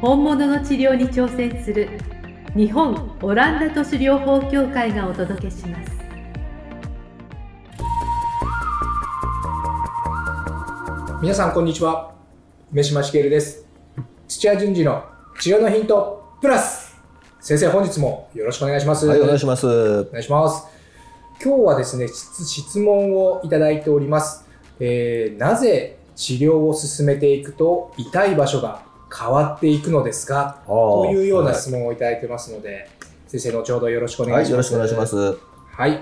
本物の治療に挑戦する日本オランダ都市療法協会がお届けします。皆さんこんにちは。梅島茂です。土屋順次の治療のヒントプラス。先生本日もよろしくお願いします。はい、お願いします。お願いします。今日はですね質質問をいただいております、えーなぜ治療を進めていくと痛い場所が変わっていくのですかというような質問をいただいてますので、先生後ほどよろしくお願はいい、します、よろしくお願いします。はい。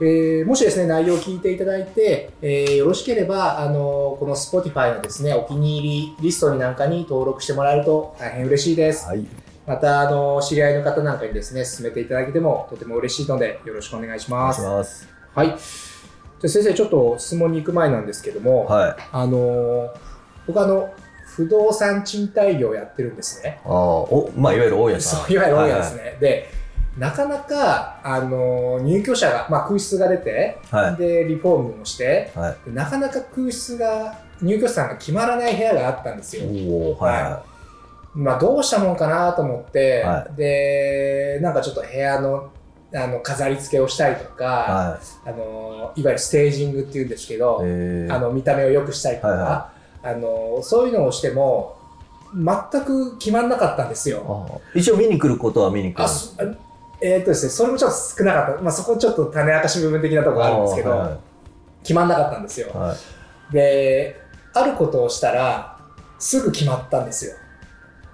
えーもしですね、内容を聞いていただいて、えーよろしければ、あのこの Spotify のですね、お気に入りリストになんかに登録してもらえると大変嬉しいです。はい、また、あの知り合いの方なんかにですね、進めていただけてもとても嬉しいので、よろしくお願いしお願いします。ます。はい。じゃあ先生、ちょっと質問に行く前なんですけども、はい。あの僕あの、不動産賃貸業をやってるんですね。ああ、お、まあ、いわゆる大家さん。そういわゆる多いやつね。ね。で、なかなか、あの入居者が、まあ、空室が出て、はい。で、リフォームもして、はい。でなかなか空室が、入居者さんが決まらない部屋があったんですよ。はまあ、どうしたもんかなと思って、はで、なんかちょっと部屋の、あの飾り付けをしたりとか、い。はあのいわゆるステージングっていうんですけど、あの見た目を良くしたりとか、はいはあのそういうのをしても全く決まんなかったんですよ。一応見に来ることは見に来るえーっとですね、それもちょっと少なかった、まあ、そこちょっと種明かし部分的なところがあるんですけど、はい決まんなかったんですよ。はい。で、あることをしたら、すぐ決まったんですよ。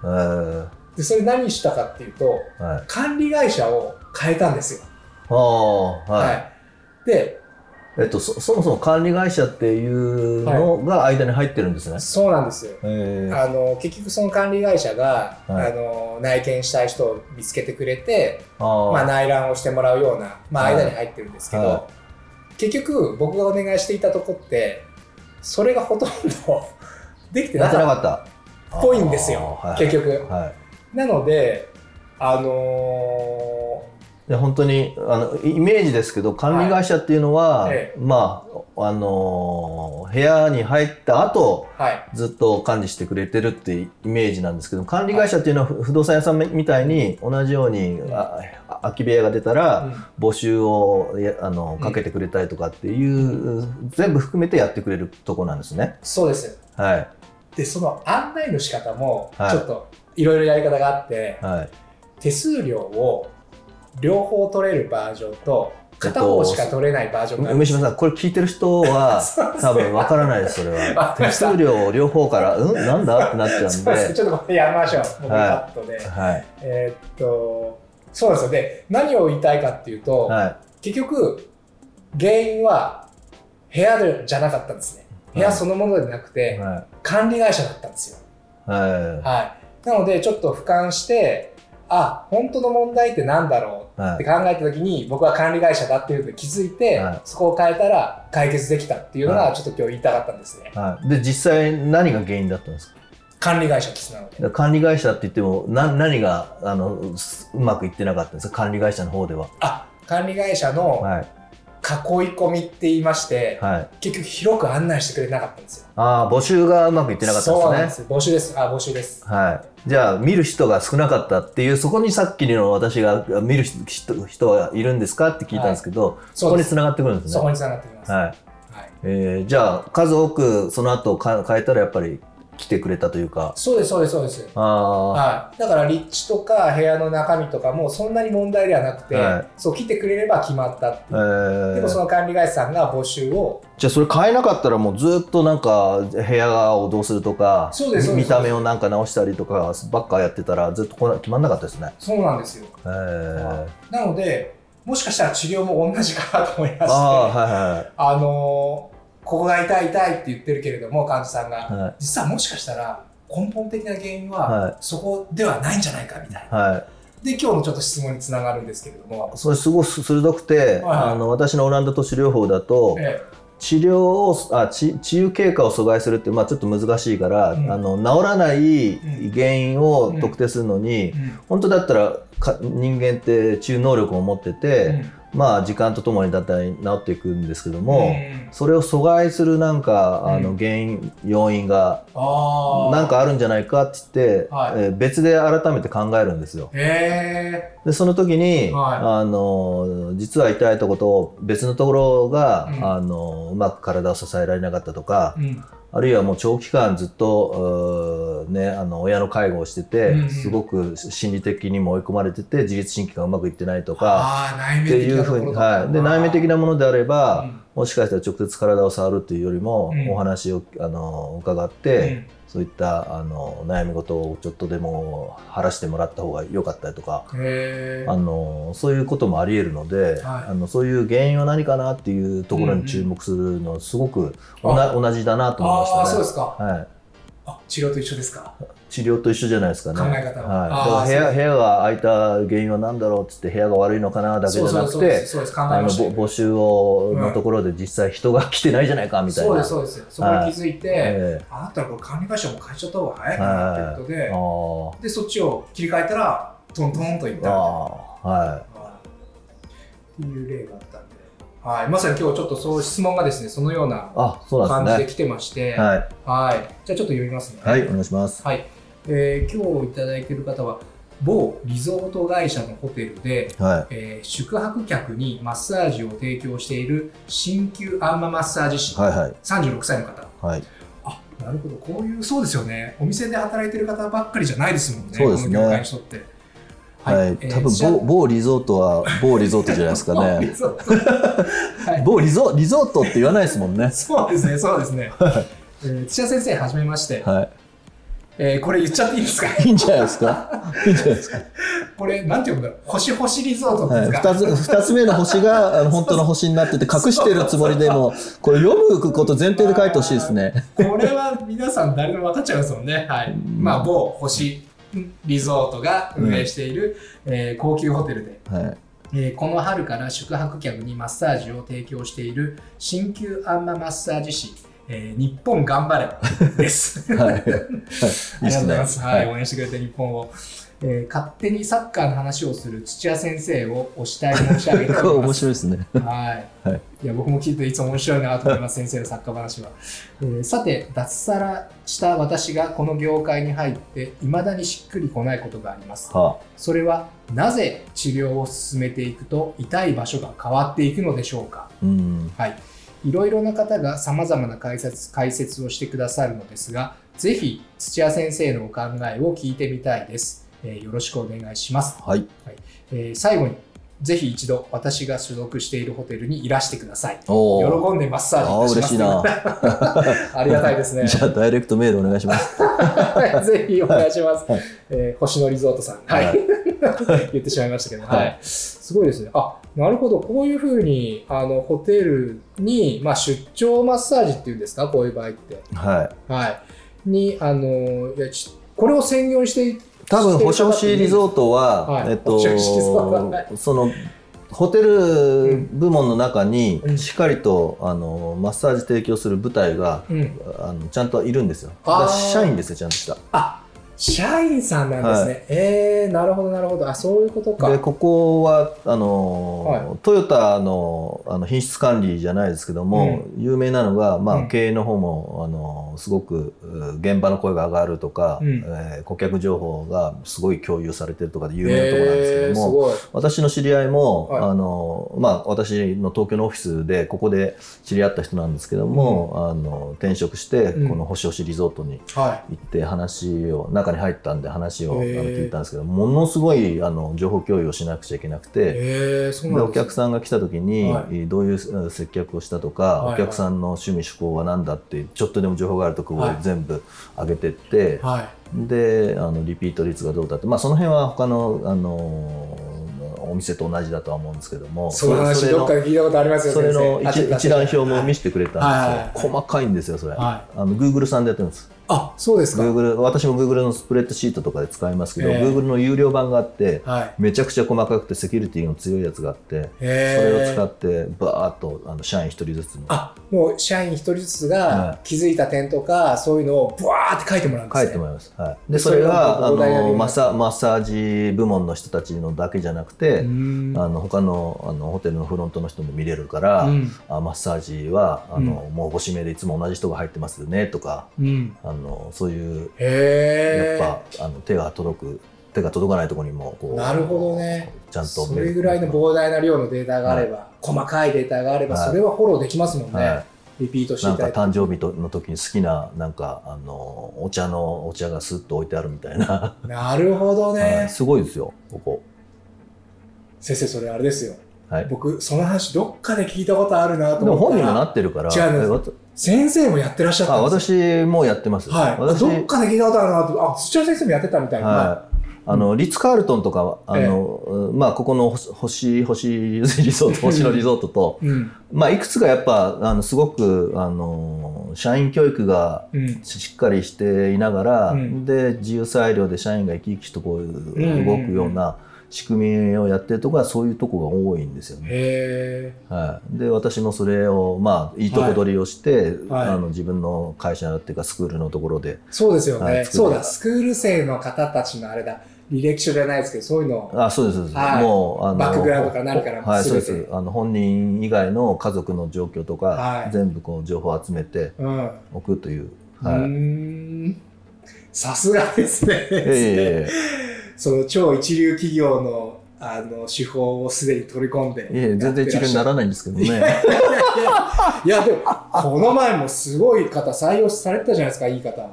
えーで、それ何したかっていうと、はい。管理会社を変えたんですよ。はい。い。で、えっと、そ、そもそも管理会社っていうのが間に入ってるんですね。そうなんですよ。えーあの結局その管理会社が、はいあの内見したい人を見つけてくれて、まあ、内覧をしてもらうような、まあ、はい間に入ってるんですけど、は結局僕がお願いしていたとこってそれがほとんど できてなかった。っぽいんですよ、結局。はい。なのであのいや本当にあのイメージですけど管理会社っていうのは、はい。えまああのー部屋に入った後ーはい。ずっと管理してくれてるっていうイメージなんですけど管理会社っていうのは不不動産屋さんみたいに同じようにああ空き部屋が出たら募集をやあのかけてくれたりとかっていう、全部含めてやってくれるとこなんですね。そうです。はい。でその案内の仕方もはい。ちょっといろいろやり方があって、はい。手数料を両方取れるバージョンと片方しか取れないバージョンが梅島さんこれ聞いてる人は 多分わからないですそれは。手数料を両方からうん？なんだ？ってなっちゃうんで。ちょっとこれやめましょう。もうはカットで。はい。えーっと、そうですよ。で、何を言いたいかっていうと、はい。結局、原因は部屋でじゃなかったんですね。部屋そのものでなくて、は管理会社だったんですよ。い。ははい。なので、ちょっと俯瞰して、あ、本当の問題ってなんだろいうはい。って考えた時に、僕は管理会社だっていうので気づいて、はい。そこを変えたら解決できたっていうのが、はい。ちょっと今日言いたかったんですね。はい。で実際何が原因だったんですか？管理会社ですなので。管理会社って言ってもな何があのすうまくいってなかったんですか？管理会社の方では。あ、管理会社のはい囲い込みって言いまして、はい結局広く案内してくれなかったんですよ。ああ募集がうまくいってなかったんですねそうなんです。募集です。あ、募集です。はい、じゃあ見る人が少なかったっていうそこにさっきの私が見る人人がいるんですかって聞いたんですけど、そそうです。こに繋がってくるんですね。そこに繋がってきます。はいはい。えーじゃあ数多くその後か変えたらやっぱり来てくれたというかそうです、そうです、そうです。はい。だから立地とか部屋の中身とかもそんなに問題ではなくて、はいそう来てくれれば決まったってえいう。でもそー、の管理会社さんが募集を、じゃあそれ変えなかったらもうずっとなんか部屋をどうするとかそうです見た目をなんか直したりとかばっかやってたらずっとこな決まんなかったですね。そうなんですよ。えー、なので、もしかしたら治療も同じかなと思いまして、ああはいはいあのーここが痛い痛いって言ってるけれども、患者さんが、はい。はい実はもしかしたら、根本的な原因ははそこではないんじゃないかみたいな。はい。で、今日のちょっと質問につながるんですけれども。それすごく鋭くて、はいあの私のオランダ都市療法だと、え治療をあ治治癒経過を阻害するって、まあ、ちょっと難しいから、うん。あの治らない原因を特定するのに、えうん。本当だったらか人間って治癒能力を持ってて、うんまあ時間とともにだったら治っていくんですけども、うん。それを阻害するなんかあうん。の原因、要因がなんかあるんじゃないかって言って、はい。えー別で改めて考えるんですよ。へでその時に、はい。あの実は痛いとことを別のところが、うん。あのうまく体を支えられなかったとか、あるいはもう長期間ずっと、ね、あの親の介護をしてて、すごく心理的にも追い込まれてて自律神経がうまくいってないとかって面的いうふうに、はい、で内面的なものであれば、うん。もしかしたら直接体を触るっていうよりも、うん。お話をあの伺って、そういったあの悩み事をちょっとでも晴らしてもらった方が良かったりとか。あのそういうこともあり得るので、はい。あのそういう原因は何かなっていうところに注目するのはすごくおな、同じだなと思いましたね。はい、あ治療と一緒ですか？治療と一緒じゃないですかね。考え方は。はい、部屋部屋が空いた原因は何だろうっつって部屋が悪いのかなだけじゃなくそうそうそうでて募集をのところで実際人が来てないじゃないかみたいな。そうですそうです。そこに気づいて、えあなたらこれ管理会社も変えちゃった方が早いかなってことえで、あでそっちを切り替えたらトントンといった。みたいなーあー。はい。はいっていう例があったんで、はい、まさに今日ちょっとそう質問がですねそのような。感じです来てまして、はい。はい、じゃあちょっと読みますね。はいお願いします。はいえー今日いただいている方は某リゾート会社のホテルで、はえー宿泊客にマッサージを提供している鍼灸アンママッサージ師、いはい。はい36歳の方。はい。あなるほど。こういうそうですよね。お店で働いてる方ばっかりじゃないですもんねそうですね。この業界の人って。はい、えー多分じゃあ某某リゾートは某リゾートじゃないですかリね。ゾートはい。某リゾリゾートって言わないですもんね。そうですねそうですね、えー土屋先生はじめまして、はえーこれ言っちゃっていいですか？い。いいんじゃないですか？いいんじゃないですか？これなんて読むんだろう？星星リゾートですか、二つ二つ目の星があの本当の星になってて隠してるつもりでもこれ読むこと前提で書いてほしいですね。これは皆さん誰でも分かっちゃいますもんね。はい。まあ、某星リゾートが運営している、えー高級ホテルで、はい。えーこの春から宿泊客にマッサージを提供している鍼灸アンママッサージ師、えー日本頑張れです。はい。ありがとうございます。はい、は応援してくれて日本を、えー勝手にサッカーの話をする土屋先生をお慕い申し上げております。白いですね。はい。はいいや、僕も聞いていつも面白いなと思います、先生のサッカー話は。えーさて、脱サラした私がこの業界に入って、未だにしっくりこないことがあります。はそれは、なぜ治療を進めていくと痛い場所が変わっていくのでしょうか？あ。うん。はい。いろいろな方が様々な解説解説をしてくださるのですが、ぜひ土屋先生のお考えを聞いてみたいです。えーよろしくお願いします。はい。えー最後に、ぜひ一度私が所属しているホテルにいらしてください。喜んでマッサージします。嬉しいな。ありがたいですね。じゃあダイレクトメールお願いします。ぜひお願いします。はいえー星野リゾートさん。はい。はい 言ってしまいましたけど、はいはい。すごいですね。あ、なるほど。こういうふうに、あの、ホテルに、まあ、出張マッサージっていうんですか、こういう場合って。はい。はい。に、あの、いやちこれを専業にして、多分星星リゾートは、はいえっとそのホテル部門の中にうんしっかりと、あのマッサージ提供する部隊が、うん。あのちゃんといるんですよ。社員ですよちゃんとした。あ、社員さんなんですね。えー、なるほど、なるほど。あ、そういうことか。でここはあの、はい。トヨタのあの品質管理じゃないですけども、有名なのが、まあうん。経営の方もあのすごくう現場の声が上がるとか、うん。えー顧客情報がすごい共有されてるとかで有名なところなんですけども、えー。私の知り合いも、はい。あのまあ、私の東京のオフィスでここで知り合った人なんですけども、あの転職してうん。この星吉リゾートには行って話を中に入ったんで話をあの聞いたんですけどものすごいあの情報共有をしなくちゃいけなくい。て。でお客さんが来た時に、はどういううん接客をしたとか、お客さんの趣味趣向は何だってちょっとでも情報があるとこをはい。全部上げてって、はい。であのリピート率がどうだって、まあ、その辺は他の、あのお店と同じだとは思うんですけどもその話それのどっかで聞いたことありますよ、それの一一覧表も見せてくれたんですよ、細かいんですよそれ、はあの Google さんでやってるんですあそうですか。Google 私も Google のスプレッドシートとかで使いますけど、ええ。Google の有料版があってはい。めちゃくちゃ細かくてセキュリティの強いやつがあってそへれを使ーってバーッとあの社員一人ずつの。あもう社員一人ずつはが気づいた点とか、そういうのをブワーって書いてもらうんですね。書いてもらいます、はい、ででそれがあのマッサマッサージ部門の人たちのだけじゃなくて、うん。あの他のあのホテルのフロントの人も見れるから、うん。あマッサージはあの、もうご指名でいつも同じ人が入ってますよねとかうん。あのそういうやっぱあの手が届く手が届かないところにもこうなるほどね。ちゃんとそれぐらいの膨大な量のデータがあれば、細かいデータがあれば、はい。それはフォローできますもんね、はリピートしい、なんか誕生日との時に好きななんかあのお茶のお茶がスッと置いてあるみたいな、なるほどね、はい。すごいですよここ。先生それあれですよはい。僕その話どっかで聞いたことあるなとでも思ったら本人がなってるから違う先生もやってらっしゃったあんです。よ私もやってます、はい、私どっかで聞いたことあるなとあ土屋先生もやってたみたいな、はい。あのリッツ・カールトンとかはあの、まあ、ここの星星星リゾート星野リゾートと、うん。まあ、いくつかやっぱあのすごくあの社員教育がうん。しっかりしていながら、うん。で自由裁量で社員が生き生きとこうん。動くような仕組みをやってるところはそういうとこが多いんですよね。へはい、で私もそれをまあいいとこ取りをして、はい。あの自分の会社っていうかスクールのところで。えそうですよね、はいそうだ。スクール生の方たちのあれだ。履歴書じゃないですけどそういうの。をあそうですそうです、はい。もうあのバックグラウンドから何からはい、そうです。あの本人以外の家族の状況とか、はい。全部こう情報を集めてうん、おくという、うはい、ーん。さすがですね、えその超一流企業のあの手法をすでに取り込んでえいえいえ全然一流にならないんですけどね。いやいやいやいやでもこの前もすごい方採用されてたじゃないですかいい方。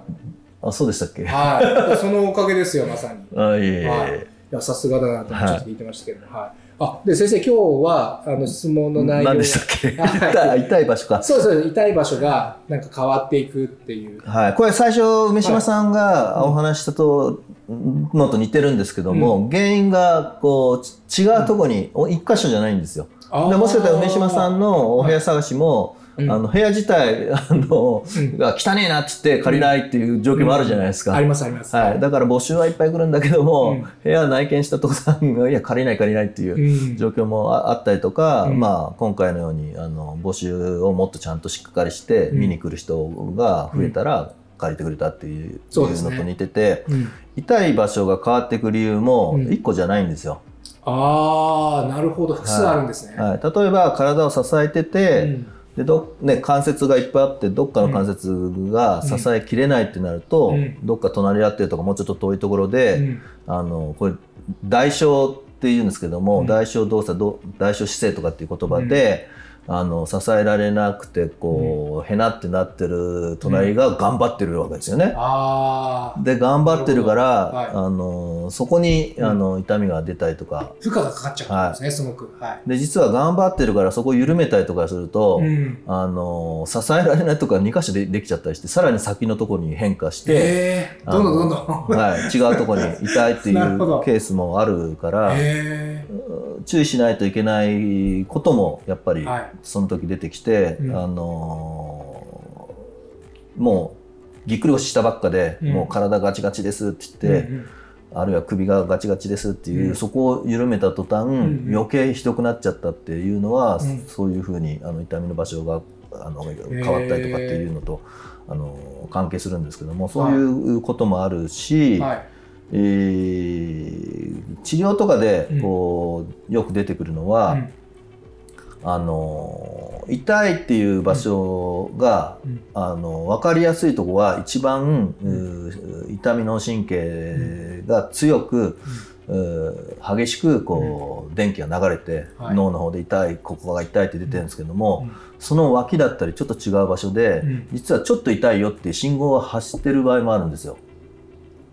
あそうでしたっけ？はい。そのおかげですよまさに。あいえいえいえ、はい。いやさすがだなとちょっと聞いてましたけどもはい、あで先生今日はあの質問の内容。何でしたっけ？はい。痛い場所か。そうです痛い場所がなんか変わっていくっていう。はい、これ最初梅島さんがお話ししたと、のと似てるんですけども、原因がこうち違うところに、お一箇所じゃないんですよ。でもしかしたら梅島さんのお部屋探しも、うん。あの部屋自体あの、うん。が汚ねえなって言って借りないっていう状況もあるじゃないですか。ありますあります。はい、だから募集はいっぱい来るんだけども、うん。部屋内見したとこさんがいや借りない借りないっていううん。状況もああったりとか、うん。まあ、今回のようにあの募集をもっとちゃんとしっかりしてうん。見に来る人が増えたら借りてくれたっていう,、のと似ててうん。痛い場所が変わっていく理由もうん。1個じゃないんですよ。ああなるほど。複数あるんですね、はい、例えば体を支えてて、うん。でどね、関節がいっぱいあってどっかの関節が支えきれないってなると、うん。どっか隣り合ってるとかもうちょっと遠いところで、うん。あのこれ代償っていうんですけども、うん。代償動作ど代償姿勢とかっていう言葉で、あの支えられなくてこう、へなってなってる隣が頑張ってるわけですよね。ああで頑張ってるから、なるほあのそこにうん。あの痛みが出たりとか。負荷がかかっちゃうんですね、すごくはい。で実は頑張ってるからそこを緩めたりとかすると、うん。あの支えられないとこが2箇所でできちゃったりしてさらに先のところに変化して、えー、どんどんどんどん。はい、違うところに痛いっていう ケースもあるから、え注意しないといけないこともやっぱりその時出てきて、うん。あのーもうぎっくり腰したばっかで、うん。もう体ガチガチですって言って、うんうん。あるいは首がガチガチですっていう、うん。そこを緩めた途端、ん余計ひどくなっちゃったっていうのは、うん。そういうふうにあの痛みの場所があの変わったりとかっていうのと、あの関係するんですけどもそういうこともあるし、はいえー治療とかでこう、よく出てくるのは、うん。あの痛いっていう場所が、うん。あの分かりやすいところは一番、うー痛みの神経が強く、うー激しくこう、電気が流れて、はい。脳の方で痛いここが痛いって出てるんですけども、うん。その脇だったりちょっと違う場所で、うん。実はちょっと痛いよっていう信号が走ってる場合もあるんですよ。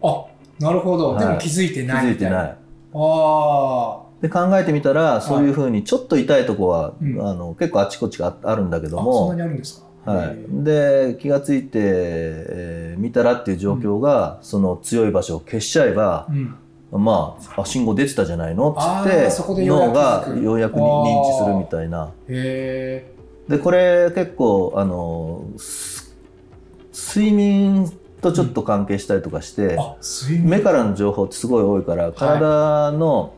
あなるほど、はい。でも気づいて気ないみたいな。づいてない。あで考えてみたらそういうふうにちょっと痛いとこは、うん。あの結構あちこちがああるんだけーどもあそんなにあるんですか？はい、で気がついて、えー見たらっていう状況が、その強い場所を消しちゃえば、うん。まああ信号出てたじゃないの？っつって脳がようやく認知するみたいな。へでこれ結構あのす睡眠とちょっと関係したりとかして、あ睡眠。目からの情報ってすごい多いから体の、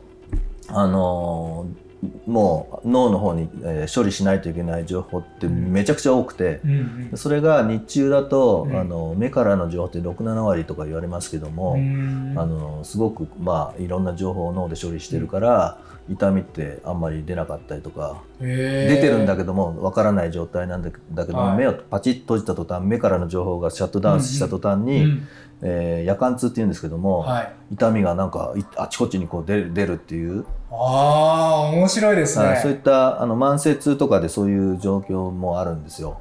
あのーもう脳の方に、えー処理しないといけない情報ってめちゃくちゃ多くて、うんそれが日中だと、うん。あの目からの情報って67割とか言われますけども、うん。あのすごくまあいろんな情報を脳で処理してるから、痛みってあんまり出なかったりとか、出出てるんだけどもわからない状態なんだけども、はい。目をパチッと閉じた途端目からの情報がシャットダウンした途端に、うんえー夜間痛っていうんですけども、はい。痛みがなんかいあちこちにこう出る出るっていう、ああ面白いですね、はいそういったあの慢性痛とかでそういう状況もあるんですよ。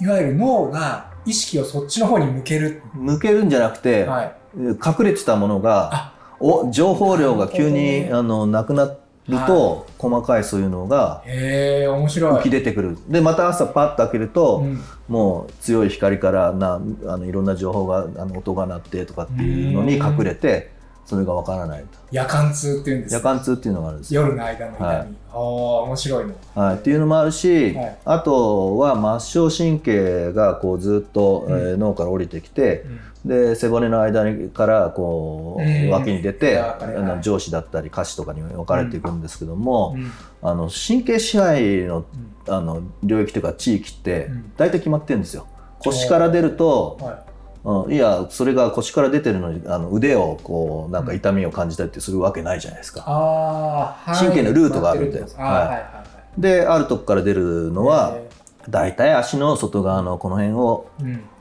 いわゆる脳が意識をそっちの方に向ける、向けるんじゃなくて、はい、隠れてたものがあお情報量が急に、ねあのなくなると、細かいそういうのがへえ面白い。浮き出てくる。でまた朝パッと開けると、うん。もう強い光からなあのいろんな情報があの音が鳴ってとかっていうのに隠れてそれがわからないと。夜間痛っていうんです。夜間痛っていうのがあるんですよ。夜の間の痛み、はい。ああ面白いのはい、っていうのもあるし、はい。あとは末梢神経がこうずっと、うん。えー脳から降りてきて、で背骨の間にからこう、うん脇に出て、上肢だったり下肢とかに分かれていくんですけども、うん。あの神経支配のうん。あの領域というか地域ってうん。大体決まってるんですよ。腰から出ると、はうん、いやそれが腰から出てるのにあの腕をこうなんか痛みを感じたりってするわけないじゃないですい、か。ああ神経のルートがあるんでであるとこから出るのはへ大体足の外側のこの辺を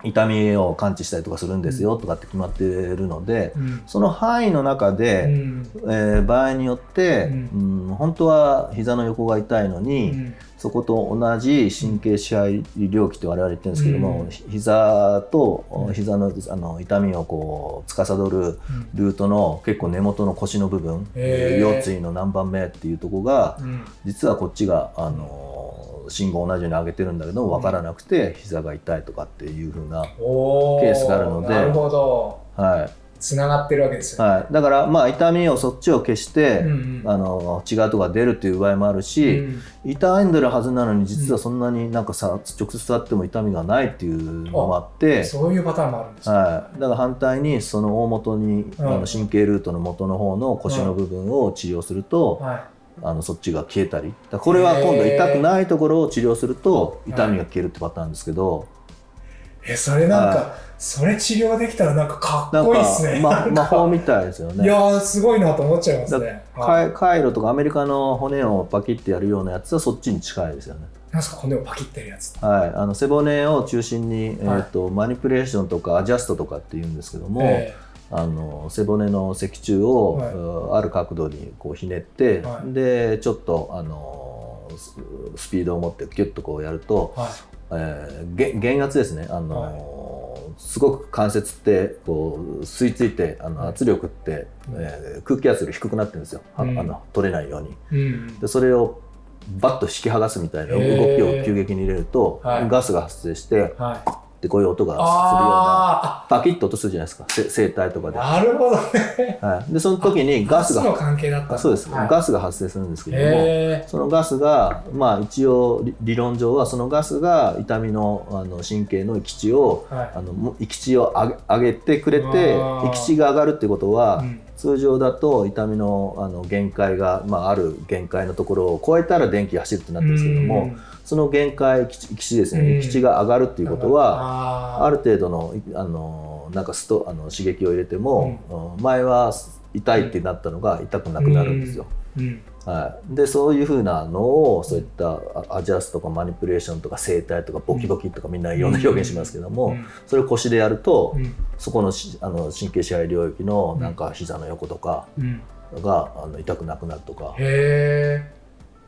痛みを感知したりとかするんですよとかって決まってるのでうん。その範囲の中うで、ん。えー場合によって、ううん本当は膝の横が痛いのうに、ん。そこと同じ神経支配領域って我々言ってるんですけども、うん。膝とうん。膝のあの痛みをこう司るルートの結構根元の腰の部分、へー。腰椎の何番目っていうところがうん。実はこっちがあの信号を同じように上げてるんだけど分からなくて膝が痛いとかっていう風な、おー。ケースがあるのでなるほど。はい。つながってるわけですよね、はい、だからまあ痛みをそっちを消して、うんうん。あの違うとこが出るっていう場合もあるし、うん。痛んでるはずなのに実はそんなになんかさ直接触っても痛みがないっていうのもあって、そういうパターンもあるんですね。はい、だから反対にその大元に、うん。あの神経ルートの元の方の腰の部分を治療すると、はあのそっちが消えたり。これは今度痛くないところを治療すると痛みが消えるってパターンですけど、い、えそれなんか、はそれ治療できたらなんかかっこいいですね。ま魔法みたいですよね。いやーすごいなと思っちゃいますね。はい。カイカイロとかアメリカの骨をパキってやるようなやつはそっちに近いですよね。なんすか骨をパキってるやつはい、あの背骨を中心に、えはい。ーとマニピュレーションとかアジャストとかっていうんですけども、えあの背骨の脊柱を、ある角度にこうひねって、はい。でちょっとあのススピードを持ってキュッとこうやると、ーはい。えーげ減圧ですね。あの、すごく関節ってこう吸い付いてあのはい。圧力って、えー空気圧より低くなってるんですよ、あうん。あの取れないように。うん。でそれをバッと引き剥がすみたいな動きを急激に入れると、はい。ガスが発生してはいでこういう音がするようなあパキッと音するじゃないですか。せ声帯とかーで、なるほどね。はい、でその時にガスのが関係だったそうです、はい。ガスが発生するんですけどもへそのガスがまあ一応理理論上はそのガスが痛みのあの神経の閾値をーはい。あのも閾値を上げ上げてくれて閾値が上がるってことは、うん。通常だと痛みのあの限界が、まあ、ある限界のところを超えたら電気が走るってなってるんですけども、うんその限界閾値閾値ですね、うん。閾値が上がるっていうことは、ある程度のあのなんかストあの刺激を入れても、うん。前は痛いってなったのが痛くなくなるんですよ。うん。はい、でそういうふうなのをそういったアアジャストとかマニピュレーションとか声帯とかボキボキとかみんないろんな表現しますけども、うん。それを腰でやると、うん。そこのしあの神経支配領域のなんか膝の横とかうん。があの痛くなくなるとか、へ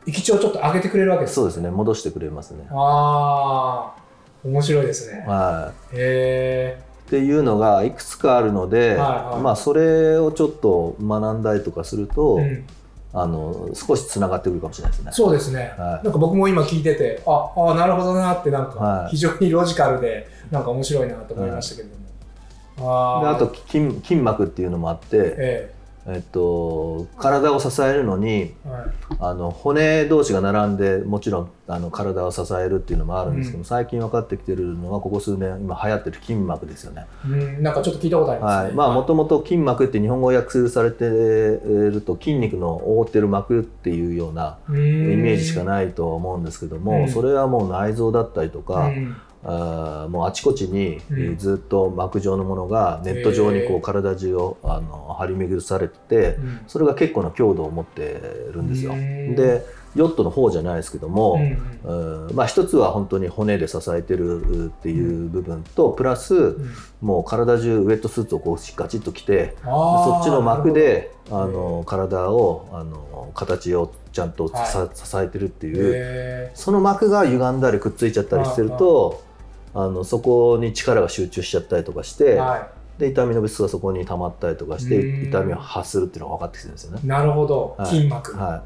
え息値をちょっと上げてくれるわけですそうですね。戻してくれますね。ああ面白いですね。はい。へえっていうのがいくつかあるので、はいはい。まあ、それをちょっと学んだりとかすると、うん。あの少しつながってくるかもしれないですね。そうですね、はい。なんか僕も今聞いててああなるほどなってなんはかい。非常にロジカルでなんか面白いなと思いましたけれども、あーであと筋筋膜っていうのもあって、ええっと、体を支えるのにはい。あの骨同士が並んでもちろんあの体を支えるっていうのもあるんですけど、うん。最近分かってきてるのはここ数年今流行ってる筋膜ですよね。うん、なんかちょっと聞いたことありますね。はい、まあもともと筋膜って日本語訳されてると筋肉の覆ってる膜っていうようなイイメージしかいないと思うんですけども、うん。それはもう内臓だったりとか、うんあーもうあちこちに、ずっと膜状のものがネット上にこう体中をあの張り巡らされててうん。それが結構な強度を持ってるんですよ。うんでヨットの方じゃないですけども、まあ、一つは本当に骨で支えてるっていう部分とプラスうん。もう体中ウェットスーツをこうガチッと着てそっちの膜であの体をあの形をちゃんと支えてるっていうへその膜が歪んだりくっついちゃったりしてるとあのそこに力が集中しちゃったりとかして、ーはで痛みの物質がそこに溜まったりとかしてうん痛みを発するっていうのが分かってきてるんですよねい。。なるほど、はい筋膜。は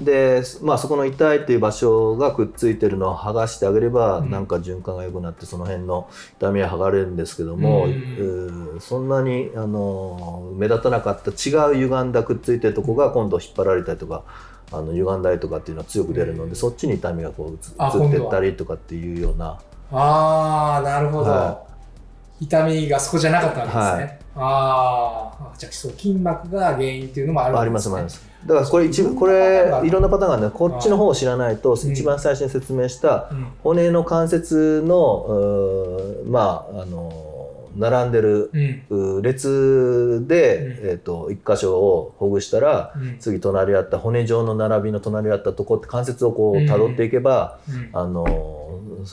いで、まあ、そこの痛いっていう場所がくっついてるのを剥がしてあげれば、うんなんか循環が良くなってその辺の痛みは剥がれるんですけども、うんうんそんなにあの目立たなかった違う歪んだくっついてるとこが今度引っ張られたりとか。あの歪んだりとかっていうのは強く出るので、うんそっちに痛みがこう移ってったりとかっていうようなああ、なるほど、は痛みがそこじゃなかったわけですね。はい。あーあ、じゃあそう筋膜が原因っていうのもあるあわけです、ね。りますあります。だからこれ一部これいろんなパターンがあるんでこっちの方を知らないとうん一番最初に説明したうん。骨の関節のまああの並んでるうん。う列で、うん。えー、と一箇所をほぐしたらうん。次隣り合った骨状の並びの隣り合ったとこって関節をこうん。う辿っていけば、うん。あの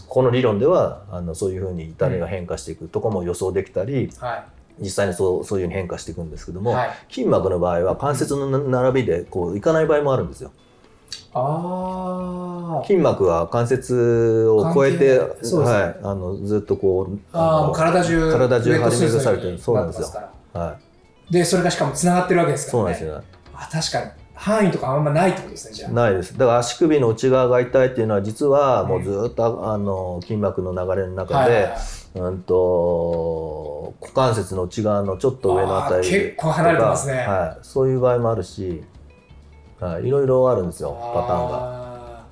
この理論ではあのそういうふうに痛みが変化していくとこも予想できたりは実際にそうそういうふうに変化していくんですけどい。も、はい、筋膜の場合は関節のな並びでこういかない場合もあるんですよ。ああ。筋膜は関節を超えて、ねはい、あのずっとこうああ、のもう体中、体中張り巡らされてるにそうなんですよはい、で、それがしかもつながってるわけですからね。そうなんですよね。あ、確かに。範囲とかあんまないってことですね、じゃあ。ないです。だから足首の内側が痛いっていうのは実はもうずっとあの筋膜の流れの中で、うんと股関節の内側のちょっと上のあたり結構離れてますねはい、そういう場合もあるし、はい、いろいろあるんですよパターンが。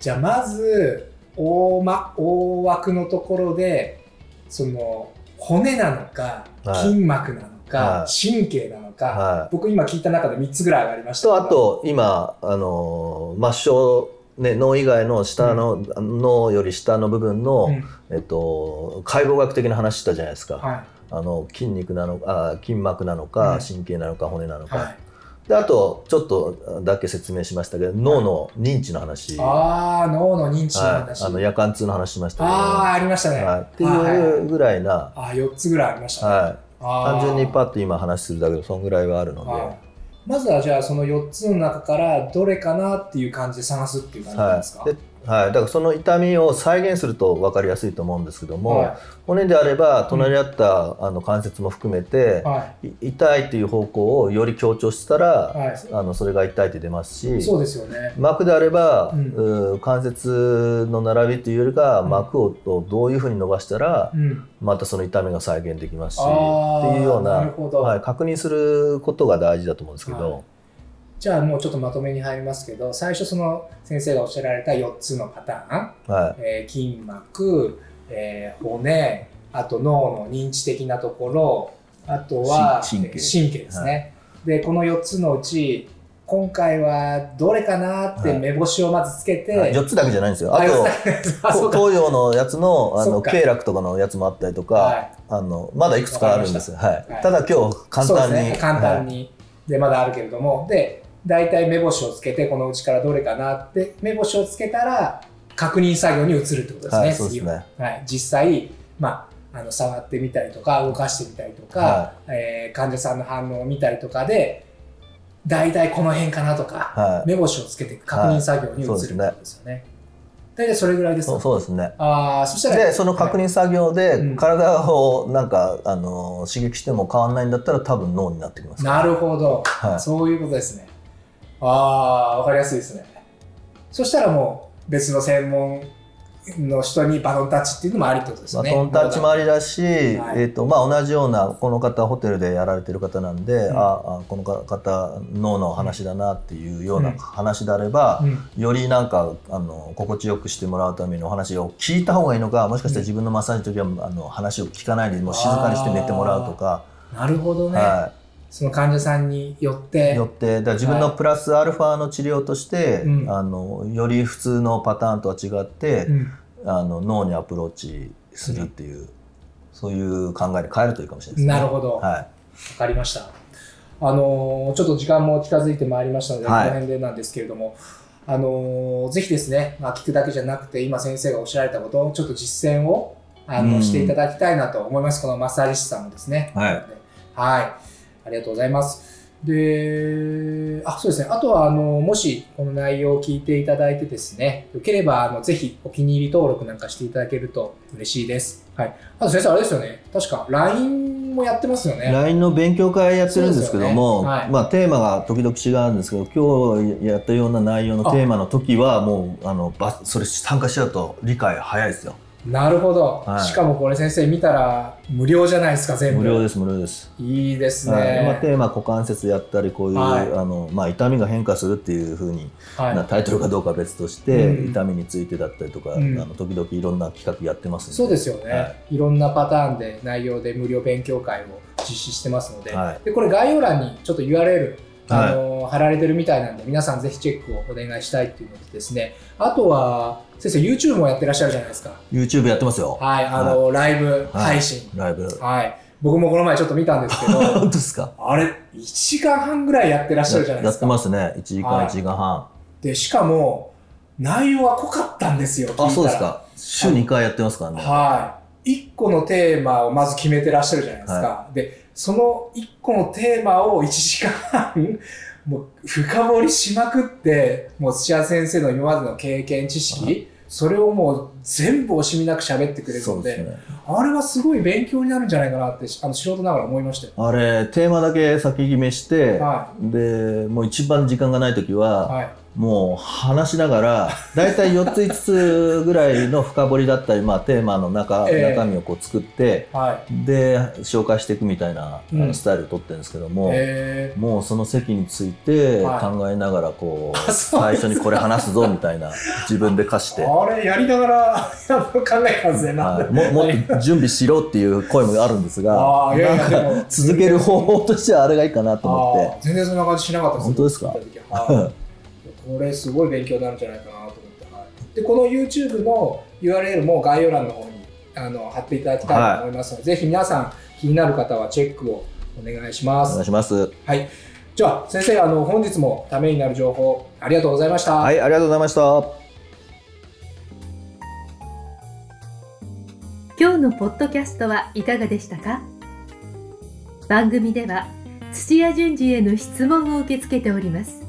じゃあまず大,、ま、大枠のところでその骨なのかはい。筋膜なのか、は神経なのか、はい。僕今聞いた中で3つぐらい上がりましたとあと今あの末梢、ね、脳以外の下の、脳より下の部分の、うん。えっと、解剖学的な話したじゃないですか。はあの筋肉なのあ筋膜なのか、うん。神経なのか骨なのか、であとちょっとだけ説明しましたけど脳の認知の話、はああ脳の認知のい、話、あの夜間痛の話しましたけど。あーありましたね、はい、ってはいはい。いうぐらいな、あー4つぐらいありましたね、はい、単純にパッと今話するだけでそんぐらいはあるので、はい。まずはじゃあその4つの中からどれかなっていう感じで探すっていう感じなんですか、はい。ではい、だからその痛みを再現すると分かりやすいと思うんですけども、は骨であれば隣り合った、あの関節も含めてい、はい。痛いっていう方向をより強調したら、はい。あのそれが痛いって出ますしそうですよね。膜であれば、うん。う関節の並びというよりかうん。膜をどういうふうに伸ばしたら、うん、またその痛みが再現できますしっていうようなはい、確認することが大事だと思うんですけど、はいじゃあもうちょっとまとめに入りますけど最初その先生がおっしゃられた4つのパターン、はい。えー筋膜、えー骨あと脳の認知的なところあとはし神経。ですね、でこの4つのうち今回はどれかなってはい。目星をまずつけて、はい。4つだけじゃないんですよ。あと 東洋のやつのあの経絡とかのやつもあったりとか、はい。あのまだいくつかあるんですよ。はい。はいた。だ今日簡単に、ね、簡単に、でまだあるけれども。で大体目星をつけてこのうちからどれかなって目星をつけたら確認作業に移るってことですね、はいそうです次はね。はい、実際、まあ、あの触ってみたりとか動かしてみたりとか、はえー患者さんの反応を見たりとかで大体この辺かなとか、はい目星をつけて確認作業に移るってことですよね。大体それぐらいですそうか？そうですね。あーそしたらでその確認作業でうん体をなんかあの刺激しても変わらないんだったら多分脳になってきます。なるほど、はいそういうことですね。ああ、わかりやすいですね。そしたらもう別の専門の人にバトンタッチっていうのもありってことですバね。トンタッチもありだし、はい。えーとまあ、同じようなこの方ホテルでやられてる方なんで、うん。ああこの方脳の話だなっていうよううん。な話であれば、うん。よりなんかあの心地よくしてもらうためのお話を聞いた方がいいのかもしかしたら自分のマッサージの時はあの話を聞かないでもう静かにして寝てもらうとか、なるほどね、はその患者さんによっい、て。よって。だ自分のプラスアルファの治療として、うん。あのより普通のパターンとは違って、うん。あの脳にアプローチするっていう、そういう考えに変えるといいかもしれないですね。なるほど、わはい。かりました。あのーちょっと時間も近づいてまいりましたので、はい。この辺でなんですけれども、あのーぜひですね、まあ、聞くだけじゃなくて、今先生がおっしゃられたことをちょっと実践をあの、うん。していただきたいなと思います。このマッサージ師さんもですね。はい。はい。ありがとうございます。で、あ、そうですね。あとは、あの、もし、この内容を聞いていただいてですね、よければ、あの、ぜひ、お気に入り登録なんかしていただけると嬉しいです。はい。あと先生、あれですよね。確か、LINE もやってますよね。LINE の勉強会やってるんですけども、ねはいまあ、テーマが時々違うんですけど今日やったような内容のテーマの時はもうあのばそれ参加しちゃうと理解早いですよなるほど、はい。しかもこれ先生見たら無料じゃないですか、全部。無料です無料です、いいですね。はい。まあ、テーマ股関節やったりこういう、はい。あのまあ、痛みが変化するっていうふうに、はい。なタイトルかどうかは別として、うん。痛みについてだったりとか、うん。あの時々いろんな企画やってますそうですよね、、はいろんなパターンで内容で無料勉強会を実施してますので,、はい。でこれ概要欄にちょっと URL あの、貼られてるみたいなんで皆さんぜひチェックをお願いしたいっていうのとですね。あとは先生 YouTube もやってらっしゃるじゃないですか。YouTube やってますよ。はいあの、ライブ配信。ライブ。はい。僕もこの前ちょっと見たんですけど本当ですか？あれ1時間半ぐらいやってらっしゃるじゃないやってですかますね。1時間はい。1時間半、でしかも内容は濃かったんですよあそうですか。週2回やってますからね。はい。一個のテーマをまず決めてらっしゃるじゃないですか。で、その一個のテーマを1時間半、もう深掘りしまくって、もう土屋先生の今までの経験、知識、はいそれをもう全部惜しみなく喋ってくれるので、ねあれはすごい勉強になるんじゃないかなって、あの素人ながら思いましたよ。あれテーマだけ先決めして、はでもう一番時間がない時は、はい。もう話しながら 大体4つ5つぐらいの深掘りだったり、まあ、テーマの中,、ええ。中身をこう作ってはい。で紹介していくみたいな、スタイルを取ってるんですけども、えもうその席についてはい。考えながらこう、最初にこれ話すぞみたいな自分で課して。ー、あれやりながら考えたんですね。はい、でももっと準備しろっていう声もあるんですが。続ける方法としてはあれがいいかなと思って。全然そんな感じしなかったです本当ですか？これすごい勉強になるんじゃないかなと思って、はい、でこの YouTube の URL も概要欄の方にあの貼っていただきたいと思いますので、ぜひ皆さん気になる方はチェックをお願いしまおす願いします。はい。じゃあ先生あの本日もためになる情報ありがとうございました、はいありがとうございました。今日のポッドキャストはいかがでしたか？番組では土屋順次への質問を受け付けております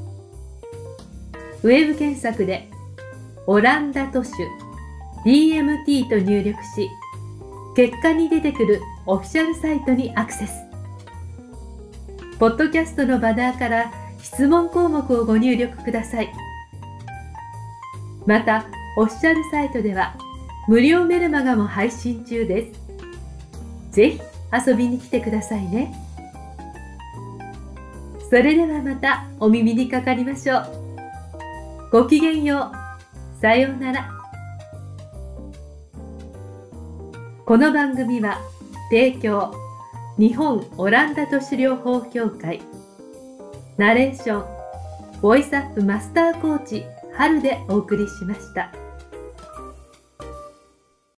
ウェブ検索でオランダ都市 DMT と入力し結果に出てくるオフィシャルサイトにアクセスポッドキャストのバナーから質問項目をご入力くださいまたオフィシャルサイトでは無料メルマガも配信中です。ぜひ遊びに来てくださいね。それではまたお耳にかかりましょう。ごきげんよう。さようなら。この番組は提供日本オランダ都市療法協会ナレーションボイスアップマスターコーチ春でお送りしました。